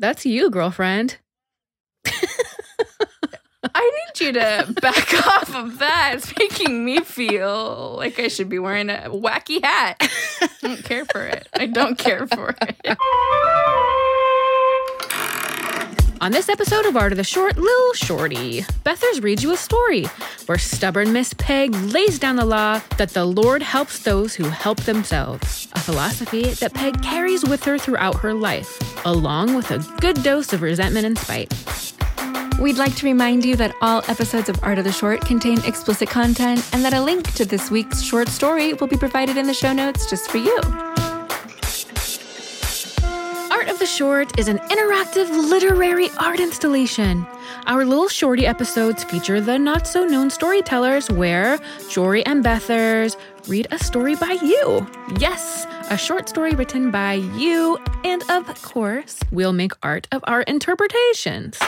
That's you, girlfriend. I need you to back off of that. It's making me feel like I should be wearing a wacky hat. I don't care for it. I don't care for it. On this episode of Art of the Short, Lil Shorty, Bethers reads you a story where stubborn Miss Peg lays down the law that the Lord helps those who help themselves, a philosophy that Peg carries with her throughout her life, along with a good dose of resentment and spite. We'd like to remind you that all episodes of Art of the Short contain explicit content and that a link to this week's short story will be provided in the show notes just for you. Short is an interactive literary art installation. Our Little Shorty episodes feature the not so known storytellers where Jory and Bethers read a story by you. Yes, a short story written by you. And of course, we'll make art of our interpretations.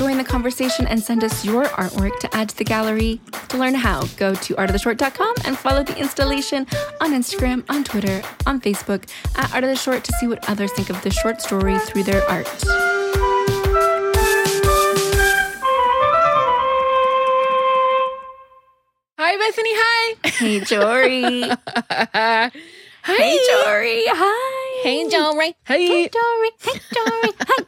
Join the conversation and send us your artwork to add to the gallery. To learn how, go to artoftheshort.com and follow the installation on Instagram, on Twitter, on Facebook at Art of the Short to see what others think of the short story through their art. Hi, Bethany. Hi. Hey, Jory. Hi. Hey, Jory. Hi. Hey, Jory. Hey, Hey. Jory. Hey, Jory. Hi.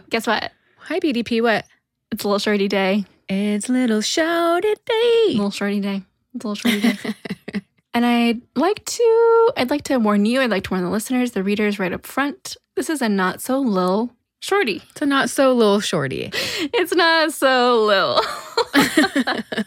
Guess what? Hi, BDP. What? It's a little shorty day. It's little shorty day. little shorty day. It's a little shorty day. and I'd like to I'd like to warn you, I'd like to warn the listeners, the readers right up front. This is a not so little shorty. It's a not so little shorty. It's not so lil.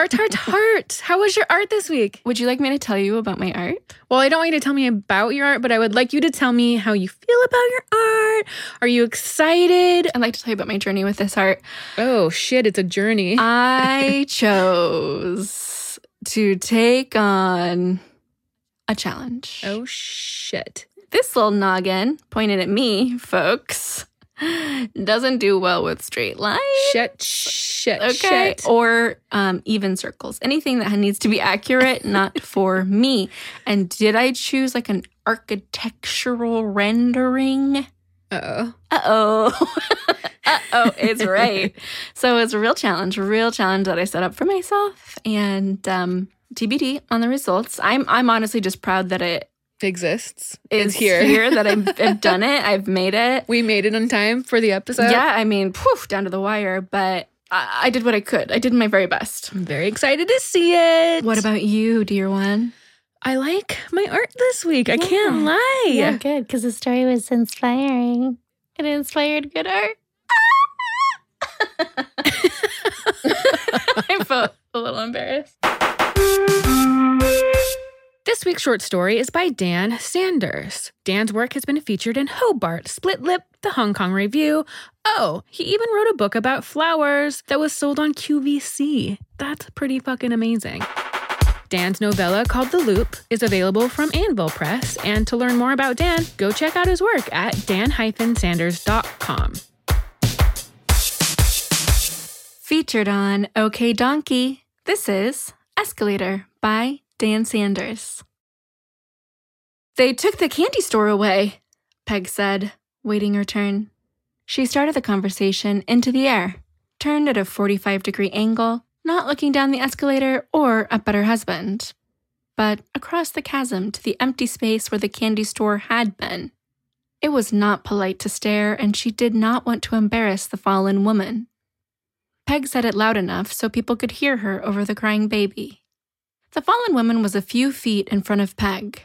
art, art, heart. How was your art this week? Would you like me to tell you about my art? Well, I don't want you to tell me about your art, but I would like you to tell me how you feel about your art. Are you excited? I'd like to tell you about my journey with this art. Oh, shit, it's a journey. I chose to take on a challenge. oh, shit. This little noggin pointed at me, folks, doesn't do well with straight lines. Shit, shit, okay. shit. or um, even circles. Anything that needs to be accurate not for me. And did i choose like an architectural rendering? Uh-oh. uh-oh. Uh-oh it's right. So it's a real challenge a real challenge that i set up for myself. And um tbd on the results. I'm i'm honestly just proud that it Exists. is Is here. here that I've, I've done it i've made it We made it on time for the episode. yeah i mean poof down to the wire but I, I did what i could i did my very best I'm very excited to see it. What about you, dear one? I like my art this week. I can't lie. good, because the story was inspiring. It inspired good art. I felt a little embarrassed. This week's short story is by Dan Sanders. Dan's work has been featured in Hobart, Split Lip, the Hong Kong Review. Oh, he even wrote a book about flowers that was sold on QVC. That's pretty fucking amazing. Dan's novella called The Loop is available from Anvil Press, and to learn more about Dan, go check out his work at dan-sanders.com. Featured on OK Donkey, this is Escalator by Dan Sanders. They took the candy store away, Peg said, waiting her turn. She started the conversation into the air, turned at a 45 degree angle, not looking down the escalator or up at her husband, but across the chasm to the empty space where the candy store had been. It was not polite to stare, and she did not want to embarrass the fallen woman. Peg said it loud enough so people could hear her over the crying baby. The fallen woman was a few feet in front of Peg.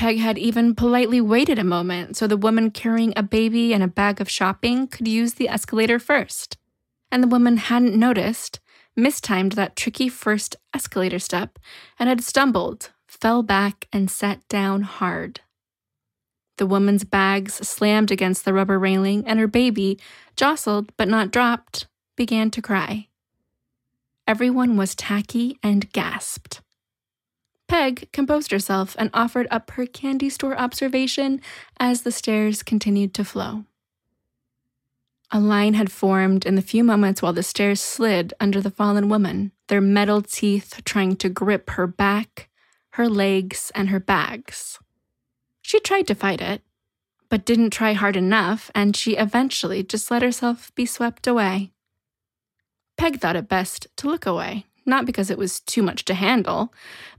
Peg had even politely waited a moment so the woman carrying a baby and a bag of shopping could use the escalator first. And the woman hadn't noticed, mistimed that tricky first escalator step, and had stumbled, fell back, and sat down hard. The woman's bags slammed against the rubber railing, and her baby, jostled but not dropped, began to cry. Everyone was tacky and gasped. Peg composed herself and offered up her candy store observation as the stairs continued to flow. A line had formed in the few moments while the stairs slid under the fallen woman, their metal teeth trying to grip her back, her legs, and her bags. She tried to fight it, but didn't try hard enough, and she eventually just let herself be swept away. Peg thought it best to look away, not because it was too much to handle,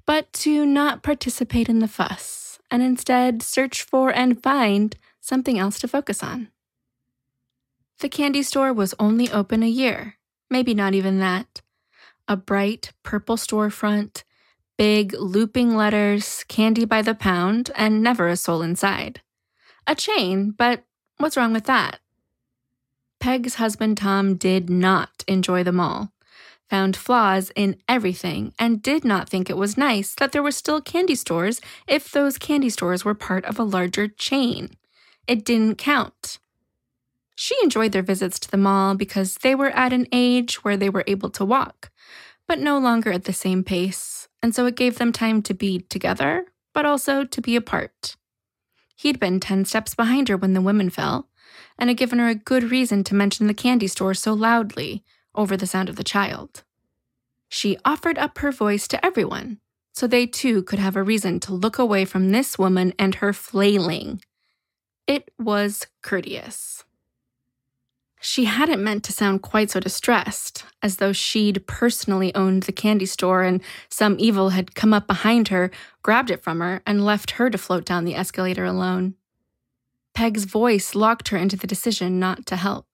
but to not participate in the fuss, and instead search for and find something else to focus on. The candy store was only open a year, maybe not even that. A bright purple storefront, big looping letters, candy by the pound, and never a soul inside. A chain, but what's wrong with that? Peg's husband Tom did not enjoy the mall, found flaws in everything, and did not think it was nice that there were still candy stores if those candy stores were part of a larger chain. It didn't count. She enjoyed their visits to the mall because they were at an age where they were able to walk, but no longer at the same pace, and so it gave them time to be together, but also to be apart. He'd been 10 steps behind her when the women fell, and had given her a good reason to mention the candy store so loudly over the sound of the child. She offered up her voice to everyone, so they too could have a reason to look away from this woman and her flailing. It was courteous. She hadn't meant to sound quite so distressed, as though she'd personally owned the candy store and some evil had come up behind her, grabbed it from her, and left her to float down the escalator alone. Peg's voice locked her into the decision not to help,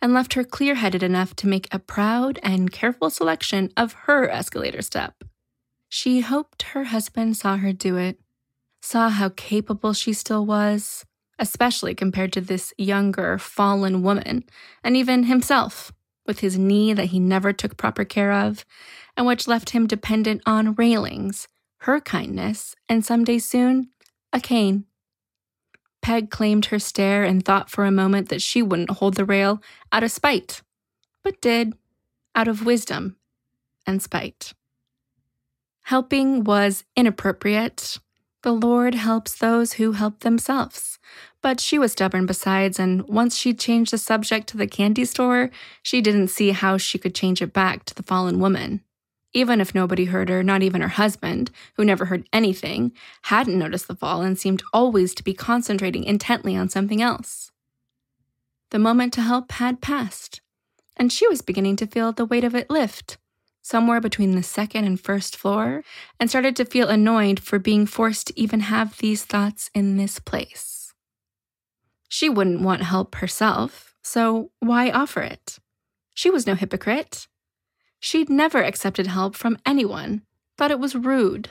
and left her clear headed enough to make a proud and careful selection of her escalator step. She hoped her husband saw her do it, saw how capable she still was, especially compared to this younger, fallen woman, and even himself, with his knee that he never took proper care of, and which left him dependent on railings, her kindness, and someday soon, a cane. Peg claimed her stare and thought for a moment that she wouldn't hold the rail out of spite, but did, out of wisdom and spite. Helping was inappropriate. The Lord helps those who help themselves. But she was stubborn besides, and once she'd changed the subject to the candy store, she didn't see how she could change it back to the fallen woman. Even if nobody heard her, not even her husband, who never heard anything, hadn't noticed the fall and seemed always to be concentrating intently on something else. The moment to help had passed, and she was beginning to feel the weight of it lift, somewhere between the second and first floor, and started to feel annoyed for being forced to even have these thoughts in this place. She wouldn't want help herself, so why offer it? She was no hypocrite. She'd never accepted help from anyone, thought it was rude.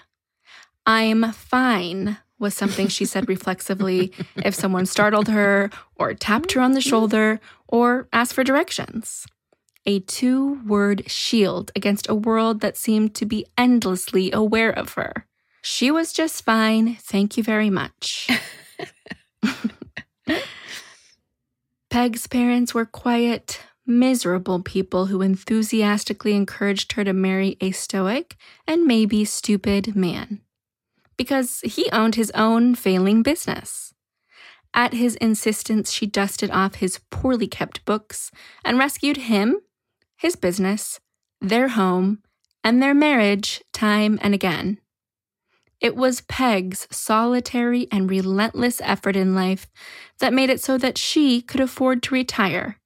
I'm fine was something she said reflexively if someone startled her or tapped her on the shoulder or asked for directions. A two word shield against a world that seemed to be endlessly aware of her. She was just fine, thank you very much. Peg's parents were quiet, miserable people who enthusiastically encouraged her to marry a stoic and maybe stupid man. Because he owned his own failing business. At his insistence, she dusted off his poorly kept books and rescued him, his business, their home, and their marriage time and again. It was Peg's solitary and relentless effort in life that made it so that she could afford to retire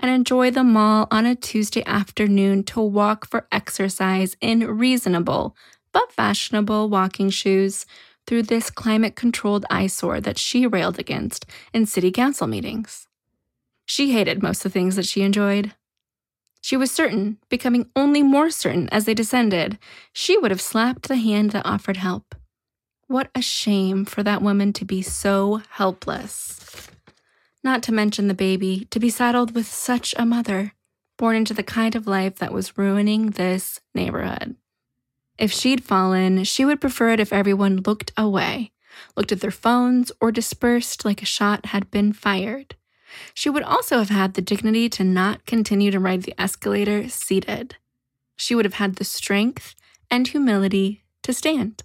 and enjoy the mall on a Tuesday afternoon to walk for exercise in reasonable but fashionable walking shoes through this climate controlled eyesore that she railed against in city council meetings. She hated most of the things that she enjoyed. She was certain, becoming only more certain as they descended, she would have slapped the hand that offered help. What a shame for that woman to be so helpless. Not to mention the baby, to be saddled with such a mother, born into the kind of life that was ruining this neighborhood. If she'd fallen, she would prefer it if everyone looked away, looked at their phones, or dispersed like a shot had been fired. She would also have had the dignity to not continue to ride the escalator seated. She would have had the strength and humility to stand.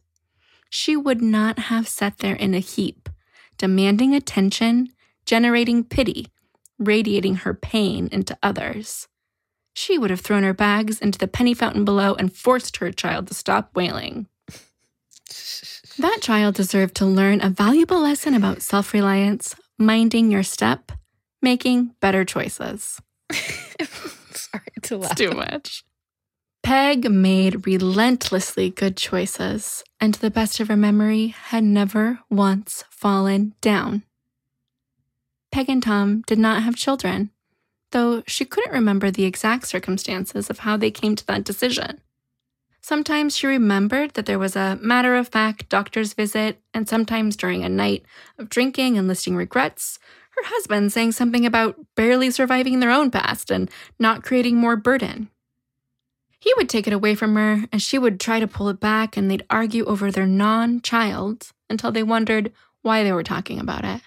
She would not have sat there in a heap, demanding attention, generating pity, radiating her pain into others. She would have thrown her bags into the penny fountain below and forced her child to stop wailing. That child deserved to learn a valuable lesson about self reliance, minding your step, making better choices. Sorry to laugh. It's too much. Peg made relentlessly good choices, and to the best of her memory, had never once fallen down. Peg and Tom did not have children, though she couldn't remember the exact circumstances of how they came to that decision. Sometimes she remembered that there was a matter of fact doctor's visit, and sometimes during a night of drinking and listing regrets, her husband saying something about barely surviving their own past and not creating more burden. He would take it away from her, and she would try to pull it back, and they'd argue over their non child until they wondered why they were talking about it.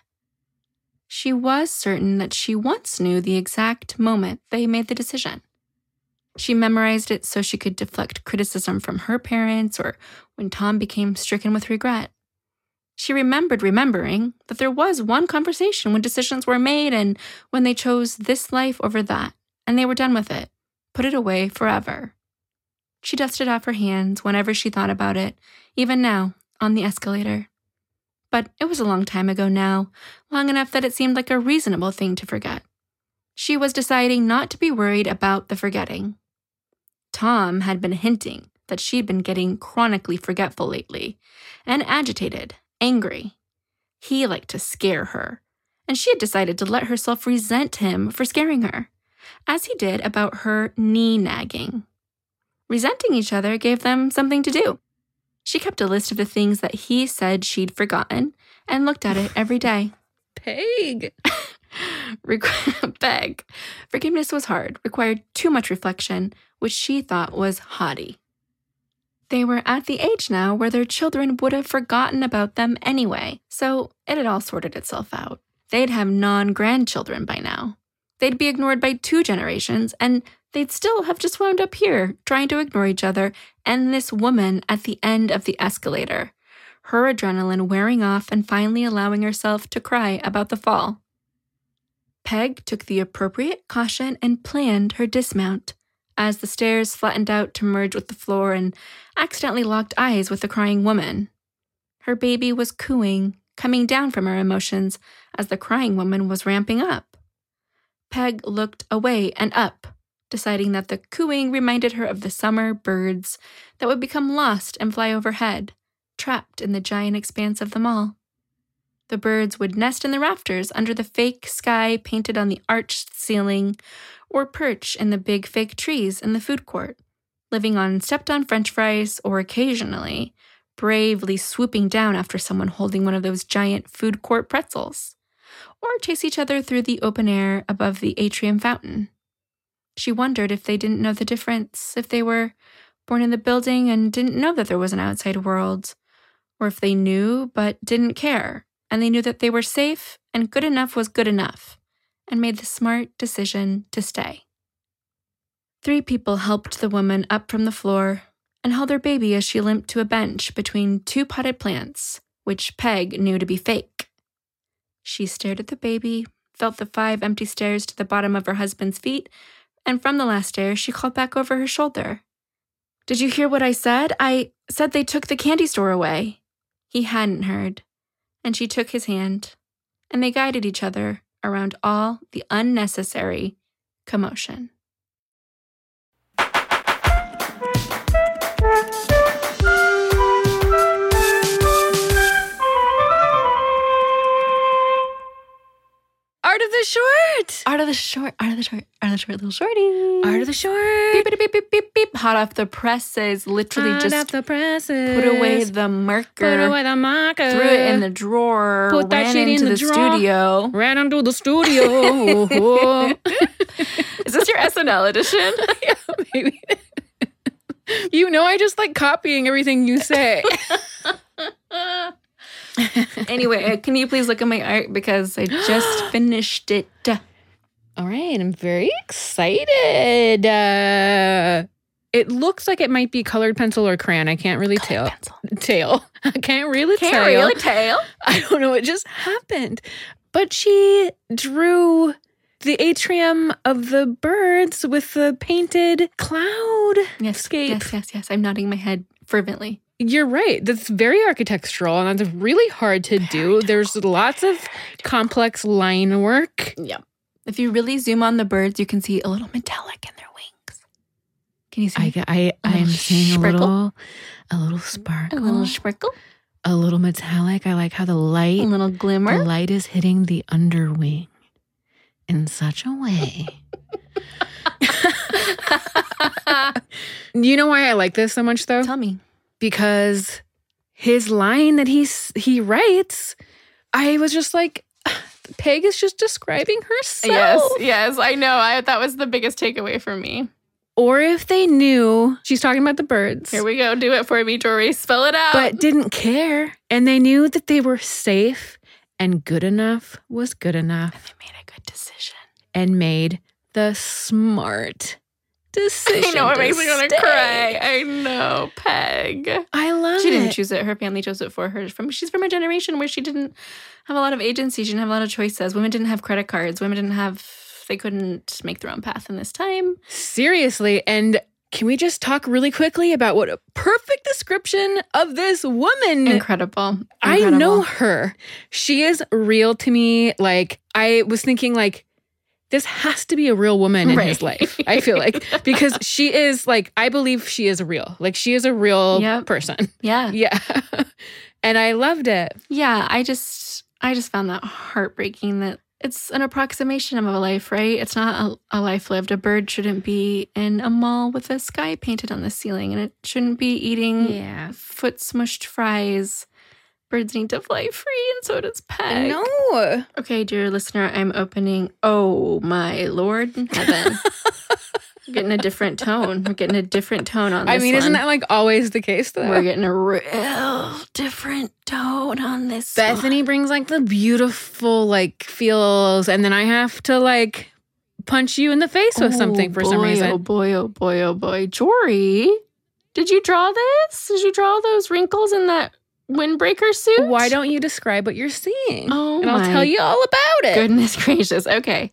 She was certain that she once knew the exact moment they made the decision. She memorized it so she could deflect criticism from her parents or when Tom became stricken with regret. She remembered remembering that there was one conversation when decisions were made and when they chose this life over that, and they were done with it, put it away forever. She dusted off her hands whenever she thought about it, even now, on the escalator. But it was a long time ago now, long enough that it seemed like a reasonable thing to forget. She was deciding not to be worried about the forgetting. Tom had been hinting that she'd been getting chronically forgetful lately and agitated, angry. He liked to scare her, and she had decided to let herself resent him for scaring her, as he did about her knee nagging. Resenting each other gave them something to do. She kept a list of the things that he said she'd forgotten and looked at it every day. Peg. Beg. Forgiveness was hard, required too much reflection, which she thought was haughty. They were at the age now where their children would have forgotten about them anyway, so it had all sorted itself out. They'd have non grandchildren by now. They'd be ignored by two generations, and they'd still have just wound up here, trying to ignore each other and this woman at the end of the escalator, her adrenaline wearing off and finally allowing herself to cry about the fall. Peg took the appropriate caution and planned her dismount as the stairs flattened out to merge with the floor and accidentally locked eyes with the crying woman. Her baby was cooing, coming down from her emotions as the crying woman was ramping up. Peg looked away and up, deciding that the cooing reminded her of the summer birds that would become lost and fly overhead, trapped in the giant expanse of the mall. The birds would nest in the rafters under the fake sky painted on the arched ceiling, or perch in the big fake trees in the food court, living on stepped on french fries or occasionally bravely swooping down after someone holding one of those giant food court pretzels, or chase each other through the open air above the atrium fountain. She wondered if they didn't know the difference, if they were born in the building and didn't know that there was an outside world, or if they knew but didn't care and they knew that they were safe and good enough was good enough, and made the smart decision to stay. Three people helped the woman up from the floor and held her baby as she limped to a bench between two potted plants, which Peg knew to be fake. She stared at the baby, felt the five empty stairs to the bottom of her husband's feet, and from the last stair, she called back over her shoulder. Did you hear what I said? I said they took the candy store away. He hadn't heard and she took his hand, and they guided each other around all the unnecessary commotion. The short. Art of the short, art of the short, art of the short, little shorty. Art of the short. beep, beep, beep, beep, beep, beep. Hot off the presses. Literally Hot just off the presses. put away the marker. Put away the marker. Threw it in the drawer. Put that shit in the the, drawer. studio. Ran into the studio. Is this your SNL edition? yeah, maybe. you know, I just like copying everything you say. anyway, uh, can you please look at my art because I just finished it. All right, I'm very excited. Uh, it looks like it might be colored pencil or crayon. I can't really tell. Pencil. Tail. I can't really Can't tell. really tell. I don't know what just happened. But she drew the atrium of the birds with the painted cloud Yes, scape. yes, yes, yes. I'm nodding my head fervently. You're right. That's very architectural and that's really hard to do. There's lots of complex line work. Yeah. If you really zoom on the birds, you can see a little metallic in their wings. Can you see? I, I, I am seeing a little, a little sparkle. a little sprinkle, a little metallic. I like how the light, a little the glimmer. light is hitting the underwing in such a way. you know why I like this so much though? Tell me. Because his line that he's he writes, I was just like, Peg is just describing herself. Yes, yes, I know. I that was the biggest takeaway for me. Or if they knew she's talking about the birds, Here we go. Do it for me, Jory. Spell it out. but didn't care, and they knew that they were safe and good enough was good enough, And they made a good decision. and made the smart decision. I know it makes me want to cry. I know, Peg. I love She it. didn't choose it. Her family chose it for her. From she's from a generation where she didn't have a lot of agency. She didn't have a lot of choices. Women didn't have credit cards. Women didn't have. They couldn't make their own path in this time. Seriously. And can we just talk really quickly about what a perfect description of this woman? Incredible. I know her. She is real to me. Like, I was thinking, like, this has to be a real woman in his life. I feel like because she is like, I believe she is real. Like, she is a real Yep. person. Yeah. Yeah. and I loved it. Yeah. I just, I just found that heartbreaking. That it's an approximation of a life, right? It's not a, a life lived. A bird shouldn't be in a mall with a sky painted on the ceiling, and it shouldn't be eating Yeah. foot smushed fries. Birds need to fly free, and so does Peg. No. Okay, dear listener, I'm opening. Oh my lord in heaven! We're getting a different tone. We're getting a different tone on this I mean, isn't that like always the case though? We're getting a real different tone on this. one. Bethany brings like the beautiful like feels, and then I have to like punch you in the face with oh something Oh, for some reason. Oh boy! Oh boy! Oh boy! Jory, did you draw this? Did you draw those wrinkles in that windbreaker suit? Why don't you describe what you're seeing? Oh and I'll tell you all about it. Goodness gracious. Okay.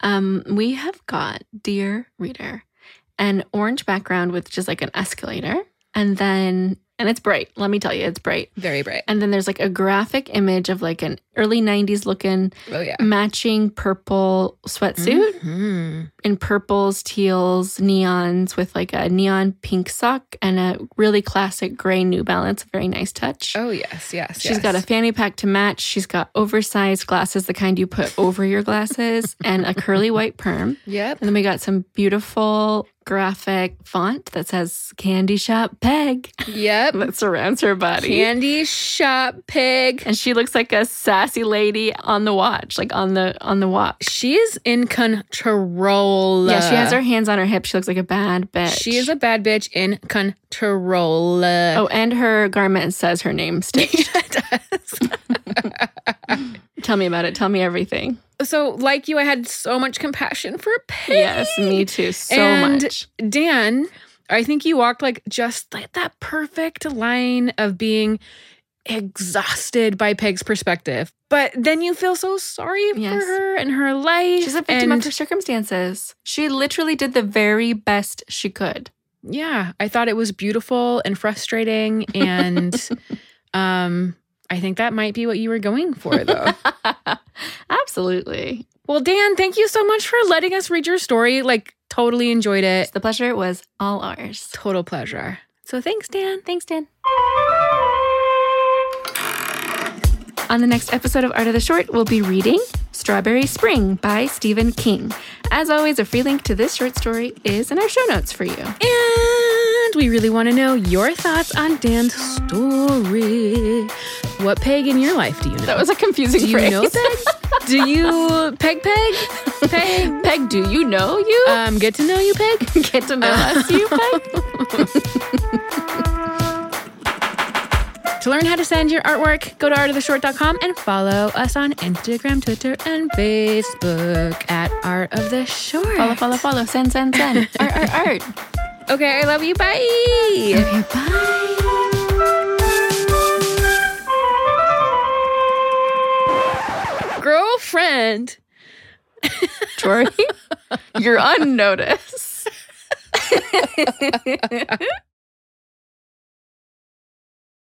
Um, we have got, dear reader, an orange background with just like an escalator. And then, and it's bright. Let me tell you, it's bright. Very bright. And then there's like a graphic image of like an early 90s looking Oh yeah. matching purple sweatsuit Mhm. in purples, teals, neons with like a neon pink sock and a really classic gray New Balance. Very nice touch. Oh yes, yes. She's got a fanny pack to match. She's got oversized glasses, the kind you put over your glasses, and a curly white perm. Yep. And then we got some beautiful graphic font that says Candy Shop Peg Yep. that surrounds her body. Candy shop pig. and she looks like a sassy lady on the watch, like on the on the watch. She is in control. Yeah, she has her hands on her hips. She looks like a bad bitch. She is a bad bitch in control. Oh, and her garment says her name stitched. Tell me about it. Tell me everything. So, like you, I had so much compassion for Peg. Yes, me too. So And- much. Dan, I think you walked like just like that perfect line of being exhausted by Peg's perspective. But then you feel so sorry Yes. for her and her life. She's a victim and of her circumstances. She literally did the very best she could. yeah, I thought it was beautiful and frustrating. And um, I think that might be what you were going for, though. Absolutely. well, Dan, thank you so much for letting us read your story. Like, totally enjoyed it. The pleasure was all ours. Total pleasure. So thanks, Dan. Thanks, Dan. On the next episode of Art of the Short, we'll be reading Strawberry Spring by Stephen King. As always, a free link to this short story is in our show notes for you. And we really want to know your thoughts on Dan's story. What peg in your life do you know? That was a confusing do you know peg? do you peg peg? Peg? Peg, do you know you? Um, get to know you, Peg? Get to know us, you, Peg? To learn how to send your artwork, go to artoftheshort.com and follow us on Instagram, Twitter, and Facebook at Art of the Short. Follow, follow, follow. Send, send, send. art, art, art. Okay, I love you. Bye. Okay, bye. Girlfriend. Tori, you're on notice.